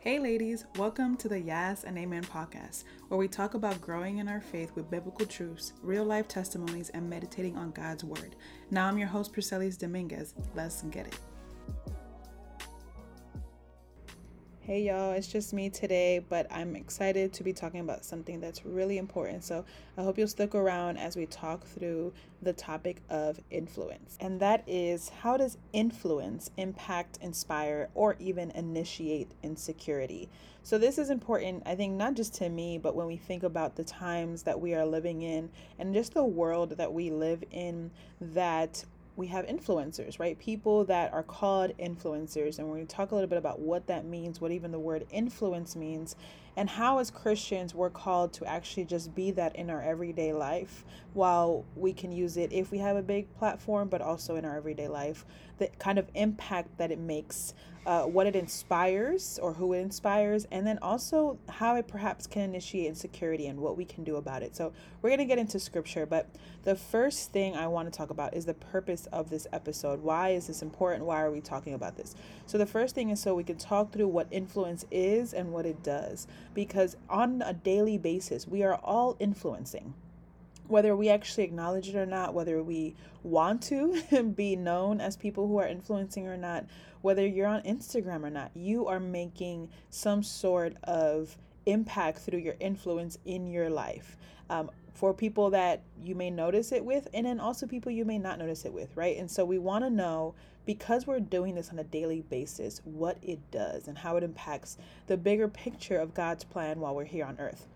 Hey, ladies, welcome to the Yas and Amen podcast, where we talk about growing in our faith with biblical truths, real life testimonies, and meditating on God's word. Now, I'm your host, Priscelis Dominguez. Let's get it. Hey y'all, it's just me today, but I'm excited to be talking about something that's really important. So I hope you'll stick around as we talk through the topic of influence. And that is how does influence impact, inspire, or even initiate insecurity? So this is important, I think, not just to me, but when we think about the times that we are living in and just the world that we live in, that we have influencers, right? People that are called influencers. And we're going to talk a little bit about what that means, what even the word influence means, and how, as Christians, we're called to actually just be that in our everyday life while we can use it if we have a big platform, but also in our everyday life, the kind of impact that it makes, uh, what it inspires or who it inspires, and then also how it perhaps can initiate insecurity and what we can do about it. So, we're going to get into scripture, but the first thing I want to talk about is the purpose of this episode. Why is this important? Why are we talking about this? So, the first thing is so we can talk through what influence is and what it does because on a daily basis, we are all influencing. Whether we actually acknowledge it or not, whether we want to be known as people who are influencing or not, whether you're on Instagram or not, you are making some sort of impact through your influence in your life. Um, for people that you may notice it with, and then also people you may not notice it with, right? And so we want to know because we're doing this on a daily basis, what it does and how it impacts the bigger picture of God's plan while we're here on earth.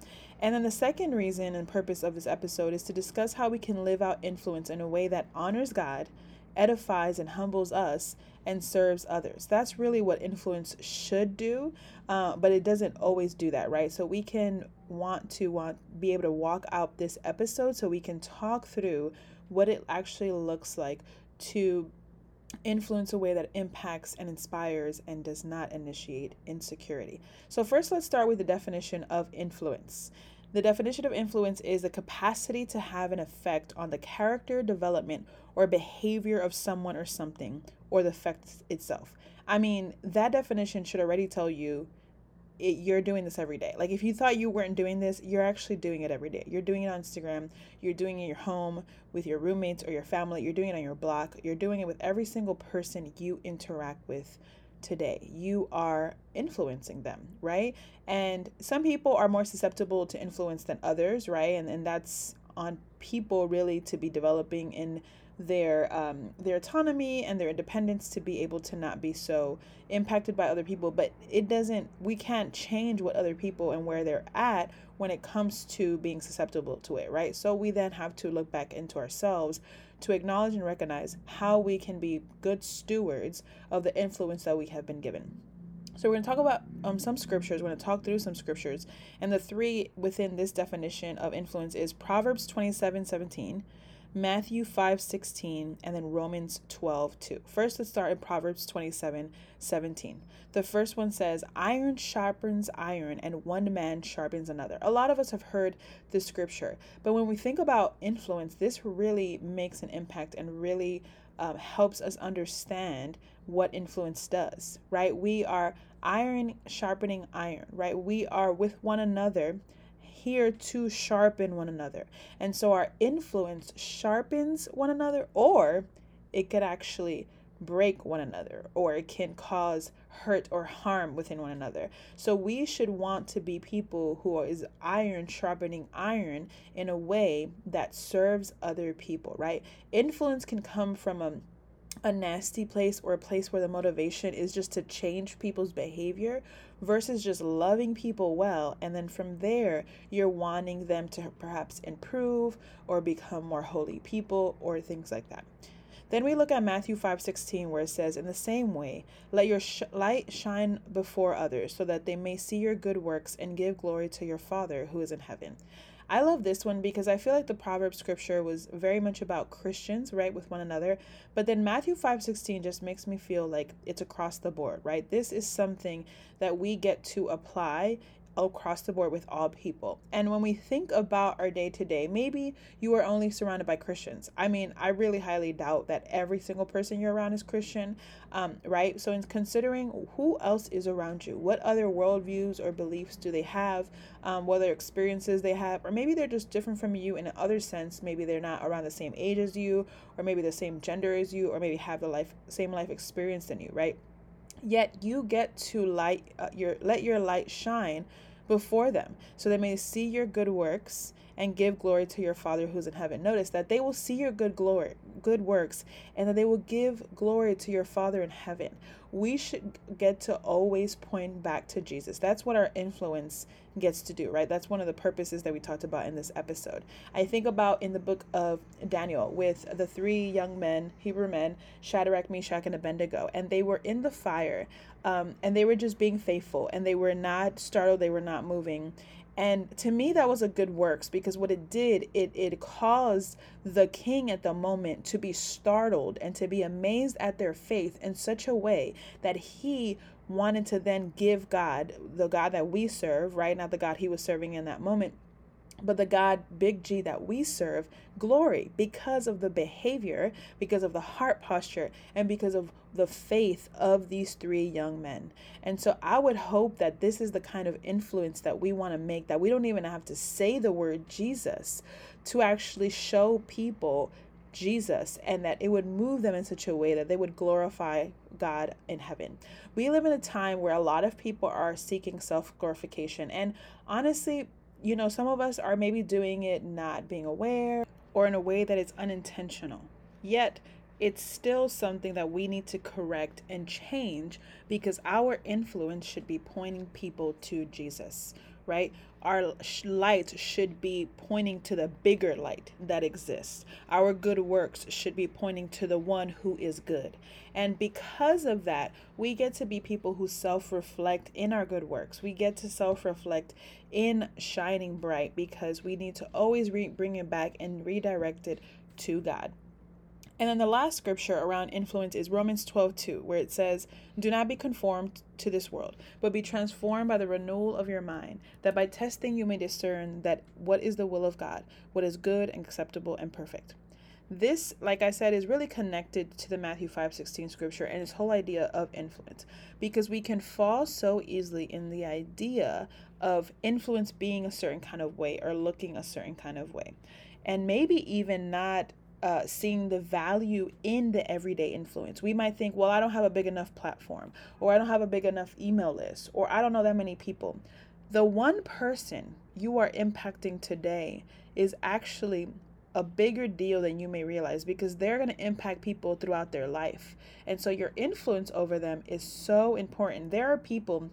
And then the second reason and purpose of this episode is to discuss how we can live out influence in a way that honors God, edifies and humbles us, and serves others. That's really what influence should do, uh, but it doesn't always do that, right? So we can want to want be able to walk out this episode so we can talk through what it actually looks like to influence a way that impacts and inspires and does not initiate insecurity. So, first, let's start with the definition of influence. The definition of influence is the capacity to have an effect on the character, development, or behavior of someone or something, or the effect itself. I mean, that definition should already tell you it, you're doing this every day. Like if you thought you weren't doing this, you're actually doing it every day. You're doing it on Instagram, you're doing it in your home with your roommates or your family, you're doing it on your block, you're doing it with every single person you interact with today. You are influencing them, right? And some people are more susceptible to influence than others, right? And and that's on people really to be developing in their um, their autonomy and their independence to be able to not be so impacted by other people but it doesn't we can't change what other people and where they're at when it comes to being susceptible to it right so we then have to look back into ourselves to acknowledge and recognize how we can be good stewards of the influence that we have been given so we're going to talk about um, some scriptures. We're going to talk through some scriptures. And the three within this definition of influence is Proverbs 27, 17, Matthew 5 16, and then Romans 12 2. First, let's start in Proverbs 27 17. The first one says, Iron sharpens iron, and one man sharpens another. A lot of us have heard this scripture, but when we think about influence, this really makes an impact and really um, helps us understand what influence does, right? We are iron sharpening iron, right? We are with one another here to sharpen one another. And so our influence sharpens one another, or it could actually break one another, or it can cause hurt or harm within one another. So we should want to be people who is iron sharpening iron in a way that serves other people, right? Influence can come from a a nasty place or a place where the motivation is just to change people's behavior versus just loving people well. And then from there, you're wanting them to perhaps improve or become more holy people or things like that. Then we look at Matthew 5:16 where it says in the same way let your sh- light shine before others so that they may see your good works and give glory to your Father who is in heaven. I love this one because I feel like the proverb scripture was very much about Christians, right, with one another. But then Matthew 5:16 just makes me feel like it's across the board, right? This is something that we get to apply across the board with all people. And when we think about our day to day, maybe you are only surrounded by Christians. I mean, I really highly doubt that every single person you're around is Christian, um, right? So, in considering who else is around you, what other worldviews or beliefs do they have, um, what other experiences they have, or maybe they're just different from you in another sense. Maybe they're not around the same age as you, or maybe the same gender as you, or maybe have the life same life experience than you, right? Yet you get to light uh, your let your light shine before them, so they may see your good works and give glory to your Father who's in heaven. Notice that they will see your good glory, good works, and that they will give glory to your Father in heaven. We should get to always point back to Jesus. That's what our influence gets to do, right? That's one of the purposes that we talked about in this episode. I think about in the book of Daniel with the three young men, Hebrew men, Shadrach, Meshach, and Abednego, and they were in the fire, um, and they were just being faithful, and they were not startled, they were not moving and to me, that was a good works because what it did, it, it caused the king at the moment to be startled and to be amazed at their faith in such a way that he wanted to then give God, the God that we serve, right? Not the God he was serving in that moment, but the God, big G, that we serve, glory because of the behavior, because of the heart posture, and because of the faith of these three young men. And so I would hope that this is the kind of influence that we want to make, that we don't even have to say the word Jesus to actually show people Jesus and that it would move them in such a way that they would glorify God in heaven. We live in a time where a lot of people are seeking self glorification. And honestly, you know, some of us are maybe doing it not being aware or in a way that it's unintentional. Yet, it's still something that we need to correct and change because our influence should be pointing people to Jesus, right? Our light should be pointing to the bigger light that exists. Our good works should be pointing to the one who is good. And because of that, we get to be people who self reflect in our good works. We get to self reflect in shining bright because we need to always re- bring it back and redirect it to God. And then the last scripture around influence is Romans 12 2, where it says, Do not be conformed to this world, but be transformed by the renewal of your mind, that by testing you may discern that what is the will of God, what is good and acceptable and perfect. This, like I said, is really connected to the Matthew 5 16 scripture and this whole idea of influence, because we can fall so easily in the idea of influence being a certain kind of way or looking a certain kind of way. And maybe even not uh, seeing the value in the everyday influence. We might think, well, I don't have a big enough platform, or I don't have a big enough email list, or I don't know that many people. The one person you are impacting today is actually a bigger deal than you may realize because they're going to impact people throughout their life. And so your influence over them is so important. There are people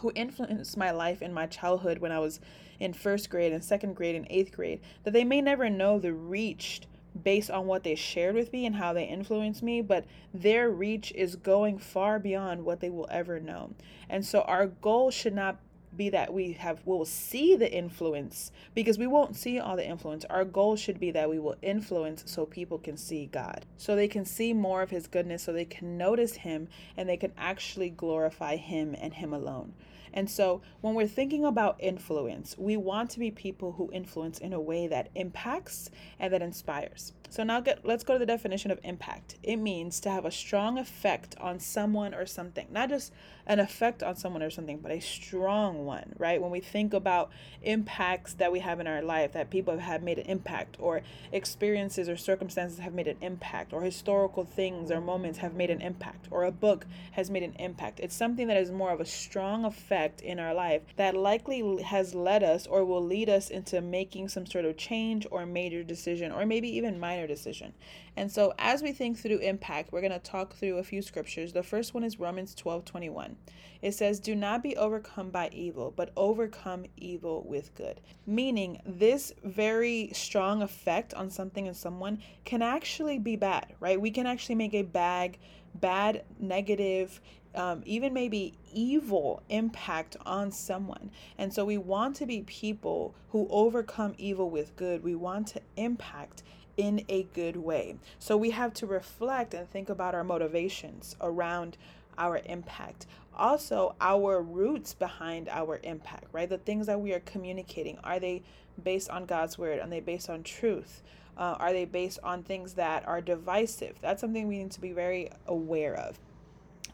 who influenced my life in my childhood when I was in first grade and second grade and eighth grade that they may never know the reach based on what they shared with me and how they influenced me, but their reach is going far beyond what they will ever know. And so our goal should not be that we have will see the influence because we won't see all the influence. Our goal should be that we will influence so people can see God. So they can see more of his goodness so they can notice him and they can actually glorify him and him alone. And so when we're thinking about influence, we want to be people who influence in a way that impacts and that inspires. So now get, let's go to the definition of impact. It means to have a strong effect on someone or something, not just an effect on someone or something, but a strong one, right? When we think about impacts that we have in our life, that people have made an impact, or experiences or circumstances have made an impact, or historical things or moments have made an impact, or a book has made an impact. It's something that is more of a strong effect in our life that likely has led us or will lead us into making some sort of change or major decision, or maybe even minor decision. And so, as we think through impact, we're going to talk through a few scriptures. The first one is Romans 12 21. It says, Do not be overcome by evil, but overcome evil with good. Meaning, this very strong effect on something and someone can actually be bad, right? We can actually make a bad, bad, negative, um, even maybe evil impact on someone. And so we want to be people who overcome evil with good. We want to impact in a good way. So we have to reflect and think about our motivations around our impact. Also, our roots behind our impact, right? The things that we are communicating, are they based on God's word? Are they based on truth? Uh, are they based on things that are divisive? That's something we need to be very aware of.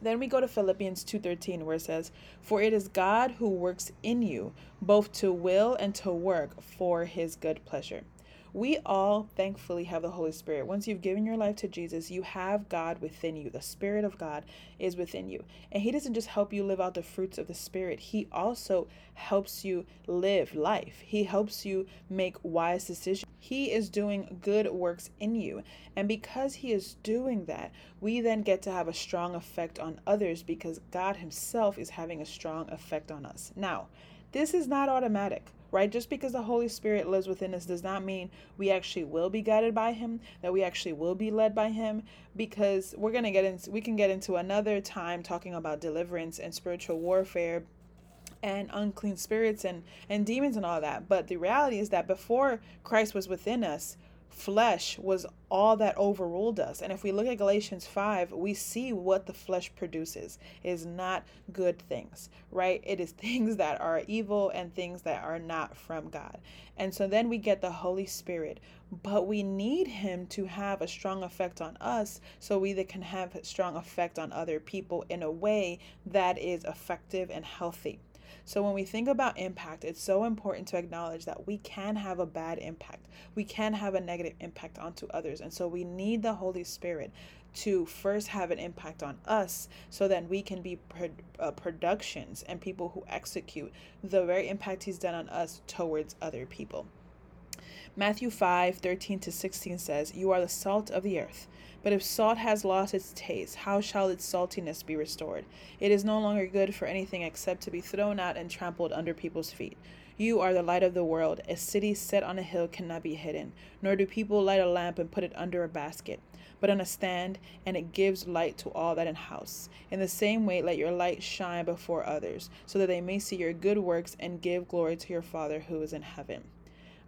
Then we go to Philippians 2:13 where it says, "For it is God who works in you both to will and to work for his good pleasure." We all thankfully have the Holy Spirit. Once you've given your life to Jesus, you have God within you. The Spirit of God is within you. And He doesn't just help you live out the fruits of the Spirit, He also helps you live life. He helps you make wise decisions. He is doing good works in you. And because He is doing that, we then get to have a strong effect on others because God Himself is having a strong effect on us. Now, this is not automatic right? Just because the Holy Spirit lives within us does not mean we actually will be guided by Him, that we actually will be led by Him, because we're going to get into, we can get into another time talking about deliverance and spiritual warfare and unclean spirits and and demons and all that but the reality is that before Christ was within us flesh was all that overruled us. And if we look at Galatians 5, we see what the flesh produces is not good things, right? It is things that are evil and things that are not from God. And so then we get the Holy Spirit, but we need him to have a strong effect on us so we that can have a strong effect on other people in a way that is effective and healthy. So when we think about impact, it's so important to acknowledge that we can have a bad impact. We can have a negative impact onto others. And so we need the Holy Spirit to first have an impact on us so that we can be pro- uh, productions and people who execute the very impact he's done on us towards other people. Matthew 5 13 to 16 says, You are the salt of the earth. But if salt has lost its taste, how shall its saltiness be restored? It is no longer good for anything except to be thrown out and trampled under people's feet. You are the light of the world. A city set on a hill cannot be hidden, nor do people light a lamp and put it under a basket, but on a stand, and it gives light to all that in house. In the same way, let your light shine before others, so that they may see your good works and give glory to your Father who is in heaven.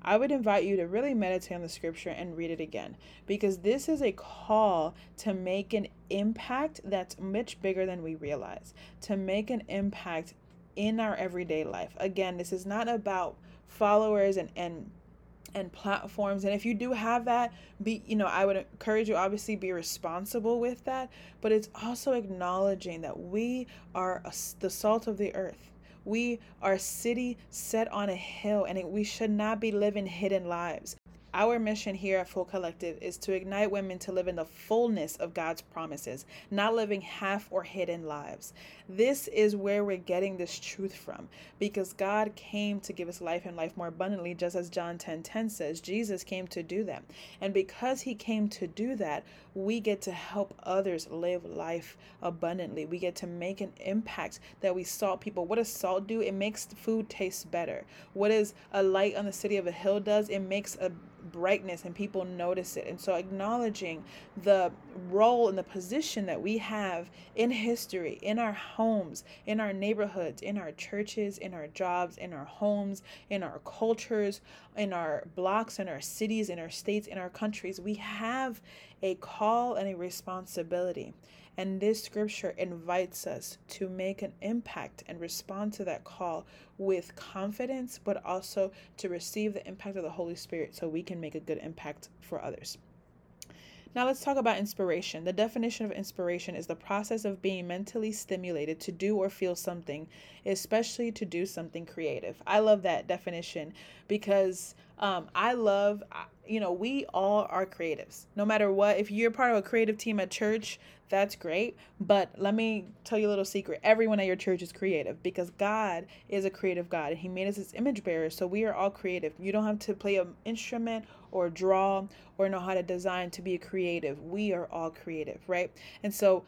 I would invite you to really meditate on the scripture and read it again because this is a call to make an impact that's much bigger than we realize, to make an impact in our everyday life. Again, this is not about followers and, and and platforms and if you do have that be you know i would encourage you obviously be responsible with that but it's also acknowledging that we are a, the salt of the earth we are a city set on a hill, and we should not be living hidden lives. Our mission here at Full Collective is to ignite women to live in the fullness of God's promises, not living half or hidden lives. This is where we're getting this truth from because God came to give us life and life more abundantly, just as John 10 10 says. Jesus came to do that. And because he came to do that, we get to help others live life abundantly. We get to make an impact that we salt people. What does salt do? It makes food taste better. What does a light on the city of a hill does? It makes a brightness and people notice it. And so acknowledging the role and the position that we have in history, in our homes, in our neighborhoods, in our churches, in our jobs, in our homes, in our cultures, in our blocks, in our cities, in our states, in our countries, we have a call and a responsibility. And this scripture invites us to make an impact and respond to that call with confidence, but also to receive the impact of the Holy Spirit so we can make a good impact for others. Now, let's talk about inspiration. The definition of inspiration is the process of being mentally stimulated to do or feel something, especially to do something creative. I love that definition because um, I love, you know, we all are creatives. No matter what, if you're part of a creative team at church, that's great. But let me tell you a little secret everyone at your church is creative because God is a creative God and He made us His image bearers. So we are all creative. You don't have to play an instrument or draw or know how to design to be creative. We are all creative, right? And so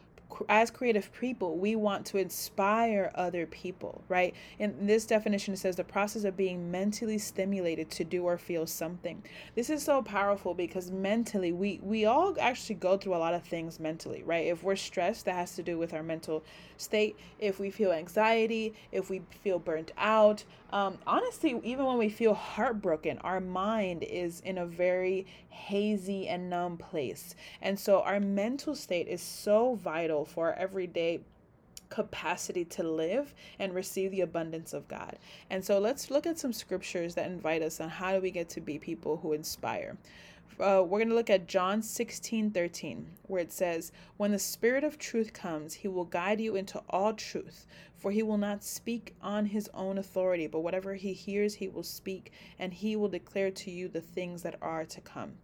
as creative people, we want to inspire other people, right? In this definition, it says the process of being mentally stimulated to do or feel something. This is so powerful because mentally, we we all actually go through a lot of things mentally, right? If we're stressed, that has to do with our mental state. If we feel anxiety, if we feel burnt out, um, honestly, even when we feel heartbroken, our mind is in a very hazy and numb place, and so our mental state is so vital for our everyday capacity to live and receive the abundance of God. And so let's look at some scriptures that invite us on how do we get to be people who inspire. Uh, we're going to look at John 16 13, where it says, When the Spirit of truth comes, he will guide you into all truth, for he will not speak on his own authority, but whatever he hears, he will speak, and he will declare to you the things that are to come.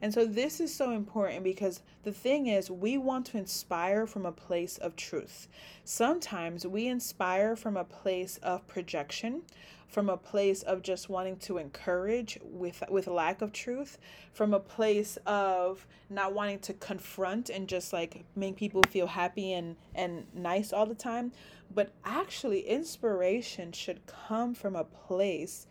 And so this is so important because the thing is, we want to inspire from a place of truth. Sometimes we inspire from a place of projection, from a place of just wanting to encourage with with lack of truth, from a place of not wanting to confront and just like make people feel happy and and nice all the time. But actually, inspiration should come from a place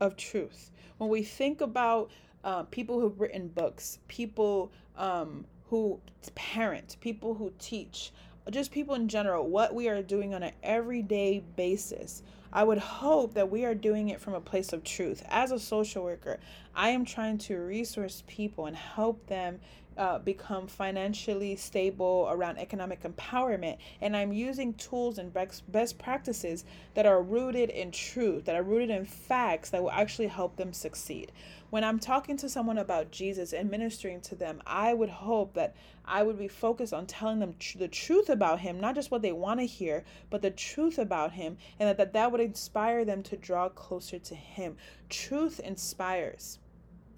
of truth. When we think about uh, people who've written books, people um, who parent, people who teach, just people in general, what we are doing on an everyday basis. I would hope that we are doing it from a place of truth. As a social worker, I am trying to resource people and help them uh, become financially stable around economic empowerment. And I'm using tools and best, practices that are rooted in truth, that are rooted in facts that will actually help them succeed. When I'm talking to someone about Jesus and ministering to them, I would hope that I would be focused on telling them tr- the truth about Him, not just what they want to hear, but the truth about Him, and that, that that would inspire them to draw closer to Him. Truth inspires,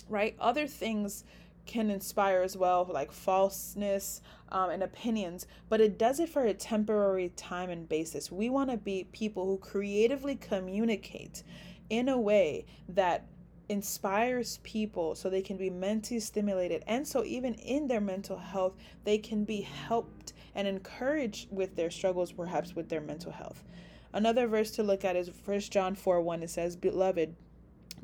right? Other things can inspire as well, like falseness um, and opinions, but it does it for a temporary time and basis. We want to be people who creatively communicate in a way that inspires people so they can be mentally stimulated and so even in their mental health they can be helped and encouraged with their struggles perhaps with their mental health another verse to look at is First john 4 1 it says beloved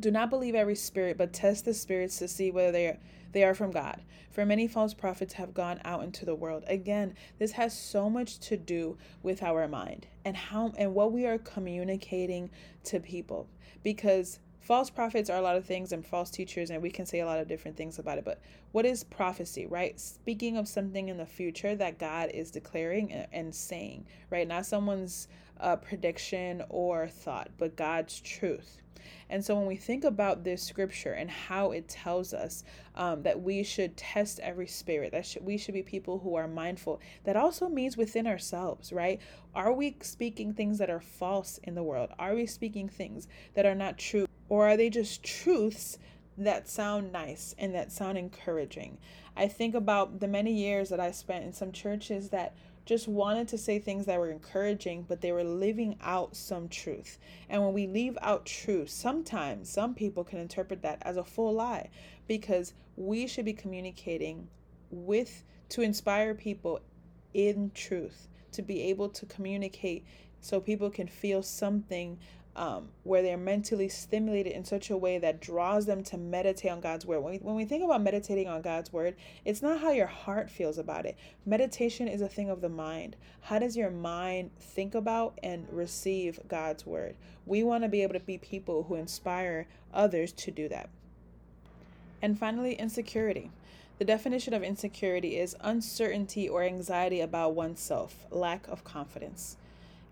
do not believe every spirit but test the spirits to see whether they are they are from God. For many false prophets have gone out into the world. Again, this has so much to do with our mind and how and what we are communicating to people because false prophets are a lot of things and false teachers and we can say a lot of different things about it but what is prophecy right speaking of something in the future that god is declaring and saying right not someone's uh, prediction or thought but god's truth and so when we think about this scripture and how it tells us um, that we should test every spirit, that should, we should be people who are mindful, that also means within ourselves, right? Are we speaking things that are false in the world? Are we speaking things that are not true? Or are they just truths that sound nice and that sound encouraging? I think about the many years that I spent in some churches that just wanted to say things that were encouraging, but they were living out some truth. And when we leave out truth, sometimes some people can interpret that as a full lie because we should be communicating with to inspire people in truth, to be able to communicate so people can feel something um, where they're mentally stimulated in such a way that draws them to meditate on God's word. When we, when we think about meditating on God's word, it's not how your heart feels about it. Meditation is a thing of the mind. How does your mind think about and receive God's word? We want to be able to be people who inspire others to do that. And finally, insecurity. The definition of insecurity is uncertainty or anxiety about oneself, lack of confidence.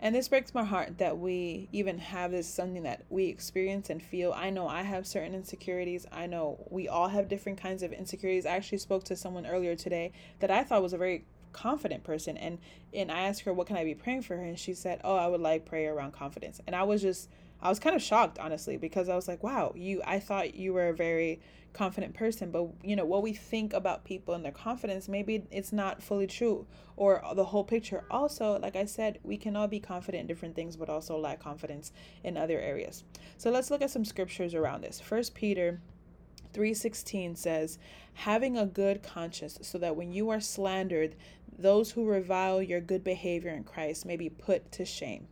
And this breaks my heart that we even have this something that we experience and feel. I know I have certain insecurities. I know we all have different kinds of insecurities. I actually spoke to someone earlier today that I thought was a very confident person and and I asked her what can I be praying for her and she said, "Oh, I would like prayer around confidence." And I was just I was kind of shocked honestly because I was like, "Wow, you I thought you were a very confident person but you know what we think about people and their confidence maybe it's not fully true or the whole picture. Also like i said we can all be confident in different things but also lack confidence in other areas. So let's look at some scriptures around this. First peter 3:16 says having a good conscience so that when you are slandered those who revile your good behavior in Christ may be put to shame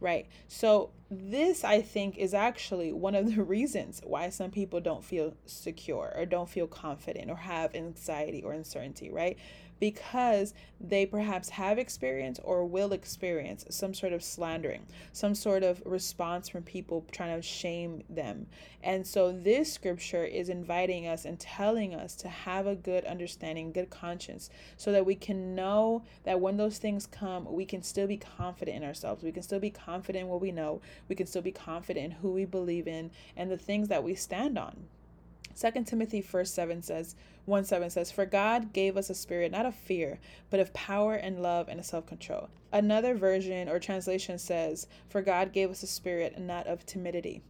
right? So, this I think is actually one of the reasons why some people don't feel secure or don't feel confident or have anxiety or uncertainty, right? Because they perhaps have experienced or will experience some sort of slandering, some sort of response from people trying to shame them. And so this scripture is inviting us and telling us to have a good understanding, good conscience, so that we can know that when those things come, we can still be confident in ourselves. We can still be confident in what we know. We can still be confident in who we believe in and the things that we stand on. 2 Timothy 1 7 says, 1 7 says, For God gave us a spirit not of fear, but of power and love and self control. Another version or translation says, For God gave us a spirit not of timidity.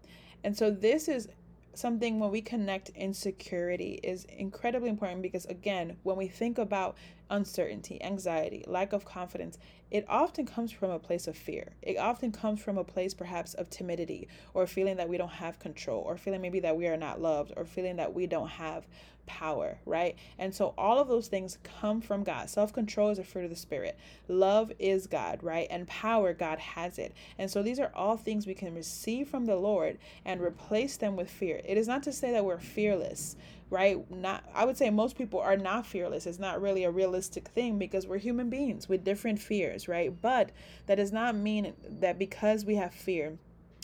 And so this is something when we connect insecurity is incredibly important because again when we think about uncertainty anxiety lack of confidence it often comes from a place of fear it often comes from a place perhaps of timidity or feeling that we don't have control or feeling maybe that we are not loved or feeling that we don't have power, right? And so all of those things come from God. Self control is a fruit of the Spirit. Love is God, right? And power, God has it. And so these are all things we can receive from the Lord and replace them with fear. It is not to say that we're fearless, right? Not I would say most people are not fearless. It's not really a realistic thing because we're human beings with different fears, right? But that does not mean that because we have fear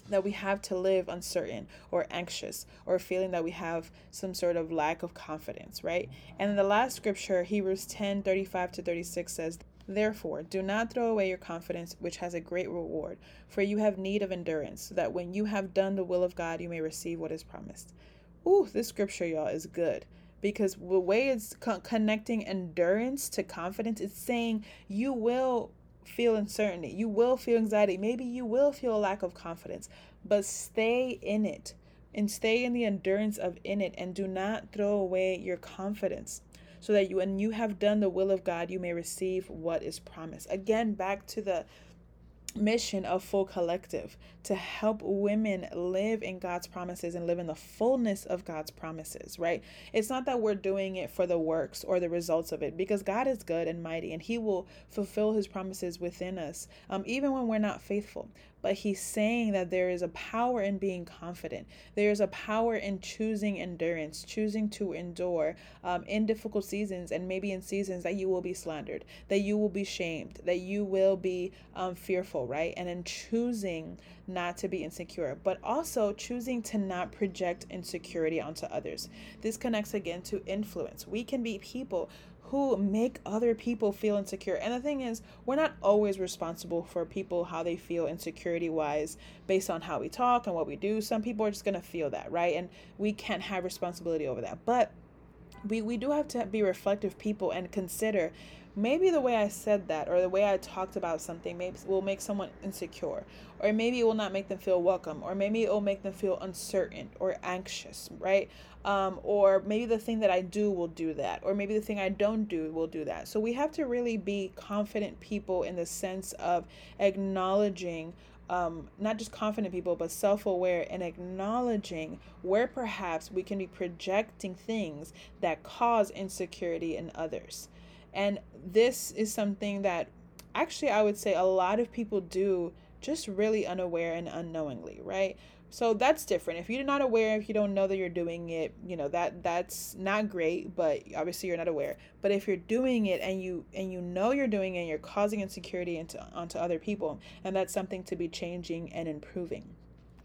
that we have to live uncertain or anxious or feeling that we have some sort of lack of confidence, right? And in the last scripture, Hebrews 10 35 to 36 says, Therefore, do not throw away your confidence, which has a great reward, for you have need of endurance, so that when you have done the will of God, you may receive what is promised. Ooh, this scripture, y'all, is good because the way it's co- connecting endurance to confidence, it's saying you will feel uncertainty. You will feel anxiety. Maybe you will feel a lack of confidence, but stay in it and stay in the endurance of in it and do not throw away your confidence so that you when you have done the will of God you may receive what is promised. Again back to the mission of Full Collective to help women live in God's promises and live in the fullness of God's promises, right? It's not that we're doing it for the works or the results of it because God is good and mighty and He will fulfill His promises within us, um, even when we're not faithful but he's saying that there is a power in being confident. There is a power in choosing endurance, choosing to endure um, in difficult seasons, and maybe in seasons that you will be slandered, that you will be shamed, that you will be um, fearful, right? And in choosing not to be insecure, but also choosing to not project insecurity onto others. This connects again to influence. We can be people who make other people feel insecure. And the thing is, we're not always responsible for people how they feel insecurity wise based on how we talk and what we do. Some people are just going to feel that, right? And we can't have responsibility over that. But we, we do have to be reflective people and consider maybe the way I said that or the way I talked about something maybe will make someone insecure or maybe it will not make them feel welcome or maybe it will make them feel uncertain or anxious, right? Um, or maybe the thing that I do will do that or maybe the thing I don't do will do that. So we have to really be confident people in the sense of acknowledging um, not just confident people, but self aware and acknowledging where perhaps we can be projecting things that cause insecurity in others. And this is something that actually I would say a lot of people do just really unaware and unknowingly, right? So that's different. If you're not aware, if you don't know that you're doing it, you know, that that's not great, but obviously you're not aware. But if you're doing it and you and you know you're doing it and you're causing insecurity into onto other people, and that's something to be changing and improving.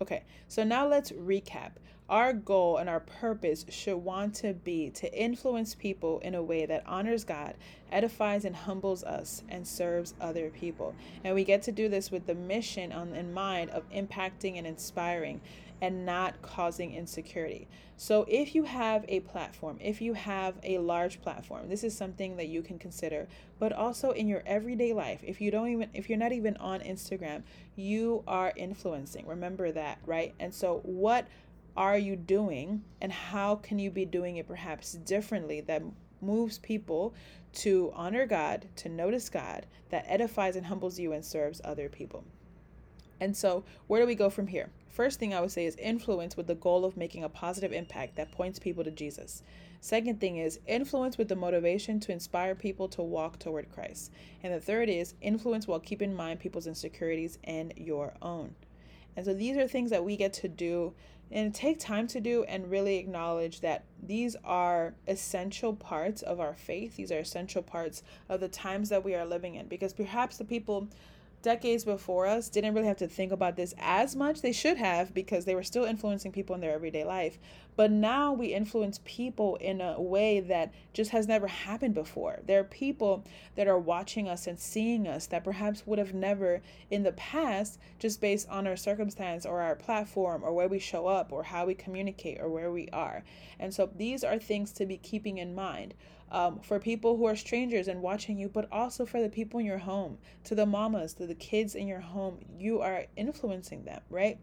Okay, so now let's recap. Our goal and our purpose should want to be to influence people in a way that honors God, edifies and humbles us, and serves other people. And we get to do this with the mission on, in mind of impacting and inspiring and not causing insecurity. So, if you have a platform, if you have a large platform, this is something that you can consider, but also in your everyday life. If you don't even, if you're not even on Instagram, you are influencing. Remember that, right? And so, what are you doing and how can you be doing it perhaps differently that moves people to honor God, to notice God, that edifies and humbles you and serves other people. And so, where do we go from here? First thing I would say is influence with the goal of making a positive impact that points people to Jesus. Second thing is influence with the motivation to inspire people to walk toward Christ. And the third is influence while keeping in mind people's insecurities and your own. And so these are things that we get to do and take time to do and really acknowledge that these are essential parts of our faith. These are essential parts of the times that we are living in because perhaps the people decades before us didn't really have to think about this as much. They should have because they were still influencing people in their everyday life. But now we influence people in a way that just has never happened before. There are people that are watching us and seeing us that perhaps would have never in the past, just based on our circumstance or our platform or where we show up or how we communicate or where we are. And so these are things to be keeping in mind um, for people who are strangers and watching you, but also for the people in your home, to the mamas, to the kids in your home. You are influencing them, right?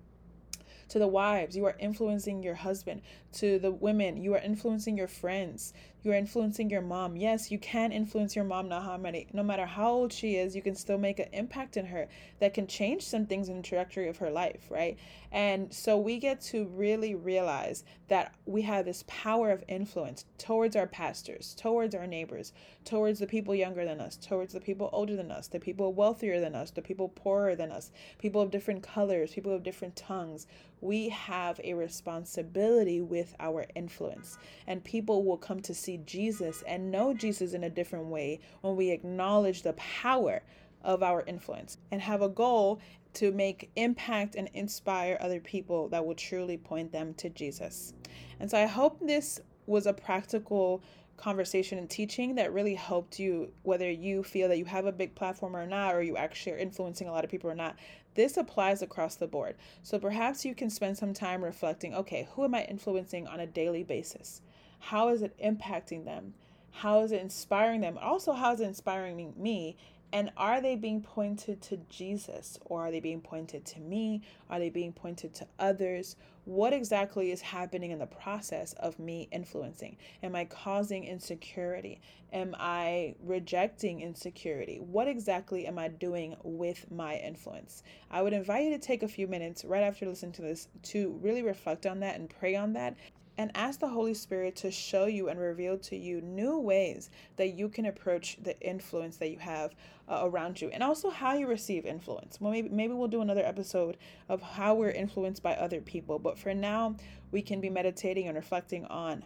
To the wives, you are influencing your husband. To the women, you are influencing your friends. You are influencing your mom. Yes, you can influence your mom, no, how many, no matter how old she is, you can still make an impact in her that can change some things in the trajectory of her life, right? And so we get to really realize that we have this power of influence towards our pastors, towards our neighbors, towards the people younger than us, towards the people older than us, the people wealthier than us, the people poorer than us, people of different colors, people of different tongues. We have a responsibility with our influence, and people will come to see see Jesus and know Jesus in a different way when we acknowledge the power of our influence and have a goal to make impact and inspire other people that will truly point them to Jesus. And so I hope this was a practical conversation and teaching that really helped you, whether you feel that you have a big platform or not, or you actually are influencing a lot of people or not. This applies across the board. So perhaps you can spend some time reflecting okay, who am I influencing on a daily basis? How is it impacting them? How is it inspiring them? Also, how is it inspiring me? And are they being pointed to Jesus or are they being pointed to me? Are they being pointed to others? What exactly is happening in the process of me influencing? Am I causing insecurity? Am I rejecting insecurity? What exactly am I doing with my influence? I would invite you to take a few minutes right after listening to this to really reflect on that and pray on that and ask the Holy Spirit to show you and reveal to you new ways that you can approach the influence that you have uh, around you and also how you receive influence. Well, maybe, maybe we'll do another episode of how we're influenced by other people, but for now, we can be meditating and reflecting on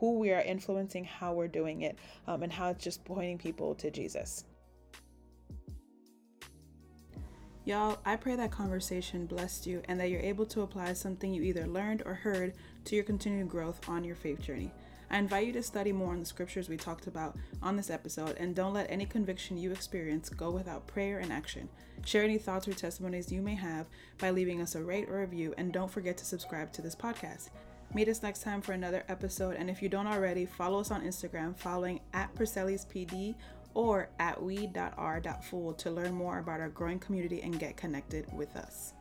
who we are influencing, how we're doing it, um, and how it's just pointing people to Jesus. Y'all, I pray that conversation blessed you and that you're able to apply something you either learned or heard to your continued growth on your faith journey. I invite you to study more on the scriptures we talked about on this episode and don't let any conviction you experience go without prayer and action. Share any thoughts or testimonies you may have by leaving us a rate or review and don't forget to subscribe to this podcast. Meet us next time for another episode and if you don't already, follow us on Instagram following at PD or at we.r.full to learn more about our growing community and get connected with us.